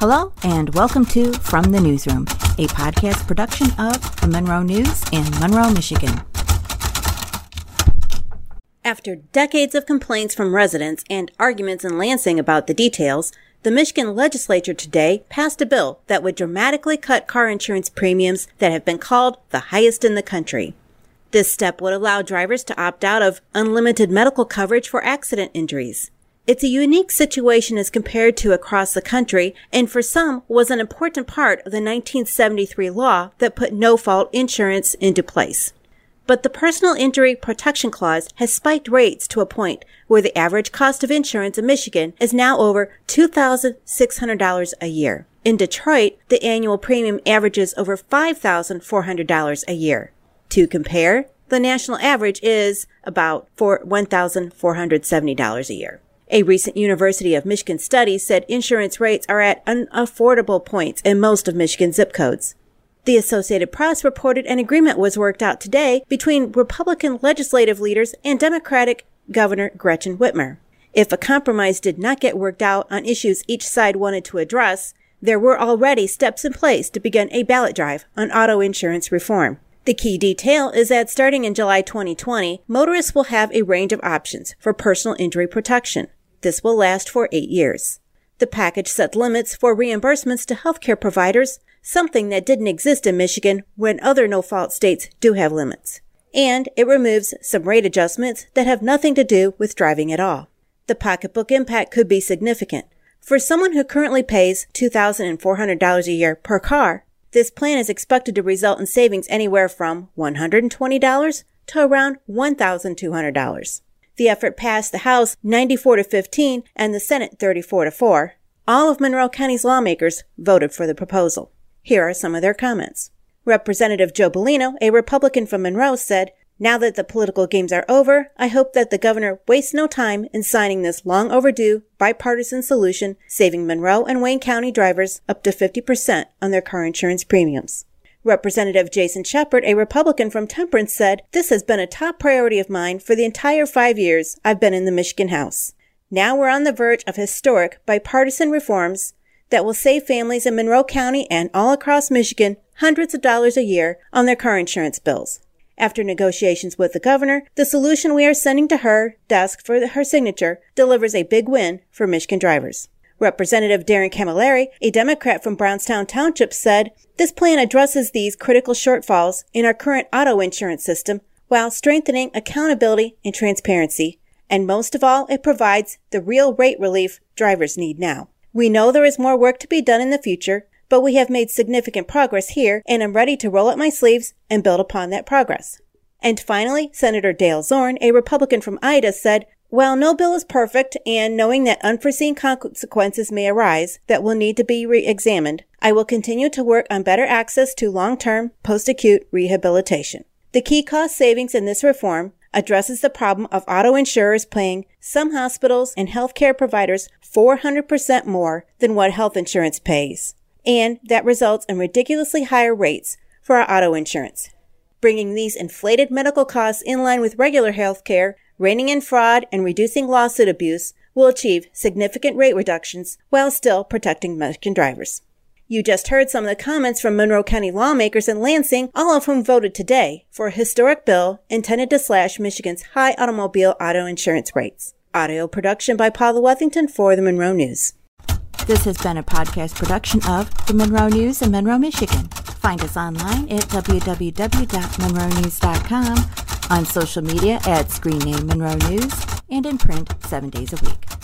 Hello, and welcome to From the Newsroom, a podcast production of the Monroe News in Monroe, Michigan. After decades of complaints from residents and arguments in Lansing about the details, the Michigan legislature today passed a bill that would dramatically cut car insurance premiums that have been called the highest in the country. This step would allow drivers to opt out of unlimited medical coverage for accident injuries. It's a unique situation as compared to across the country, and for some was an important part of the 1973 law that put no fault insurance into place. But the Personal Injury Protection Clause has spiked rates to a point where the average cost of insurance in Michigan is now over $2,600 a year. In Detroit, the annual premium averages over $5,400 a year. To compare, the national average is about $1,470 a year. A recent University of Michigan study said insurance rates are at unaffordable points in most of Michigan's zip codes. The Associated Press reported an agreement was worked out today between Republican legislative leaders and Democratic Governor Gretchen Whitmer. If a compromise did not get worked out on issues each side wanted to address, there were already steps in place to begin a ballot drive on auto insurance reform. The key detail is that starting in July 2020, motorists will have a range of options for personal injury protection. This will last for eight years. The package sets limits for reimbursements to healthcare providers, something that didn't exist in Michigan when other no-fault states do have limits. And it removes some rate adjustments that have nothing to do with driving at all. The pocketbook impact could be significant. For someone who currently pays $2,400 a year per car, this plan is expected to result in savings anywhere from $120 to around $1,200. The effort passed the House 94 to 15 and the Senate 34 to 4. All of Monroe County's lawmakers voted for the proposal. Here are some of their comments. Representative Joe Bellino, a Republican from Monroe, said, now that the political games are over, I hope that the governor wastes no time in signing this long overdue bipartisan solution, saving Monroe and Wayne County drivers up to 50% on their car insurance premiums. Representative Jason Sheppard, a Republican from Temperance, said, This has been a top priority of mine for the entire five years I've been in the Michigan House. Now we're on the verge of historic bipartisan reforms that will save families in Monroe County and all across Michigan hundreds of dollars a year on their car insurance bills. After negotiations with the governor, the solution we are sending to her desk for her signature delivers a big win for Michigan drivers. Representative Darrin Camilleri, a Democrat from Brownstown Township, said, This plan addresses these critical shortfalls in our current auto insurance system while strengthening accountability and transparency. And most of all, it provides the real rate relief drivers need now. We know there is more work to be done in the future, but we have made significant progress here and I'm ready to roll up my sleeves and build upon that progress. And finally, Senator Dale Zorn, a Republican from Ida, said, while no bill is perfect and knowing that unforeseen consequences may arise that will need to be re-examined, I will continue to work on better access to long-term post-acute rehabilitation. The key cost savings in this reform addresses the problem of auto insurers paying some hospitals and healthcare providers 400% more than what health insurance pays. And that results in ridiculously higher rates for our auto insurance. Bringing these inflated medical costs in line with regular healthcare reining in fraud and reducing lawsuit abuse will achieve significant rate reductions while still protecting Michigan drivers. You just heard some of the comments from Monroe County lawmakers in Lansing, all of whom voted today for a historic bill intended to slash Michigan's high automobile auto insurance rates. Audio production by Paula Wethington for the Monroe News. This has been a podcast production of the Monroe News in Monroe, Michigan. Find us online at www.monroenews.com on social media at Screen Name Monroe News, and in print seven days a week.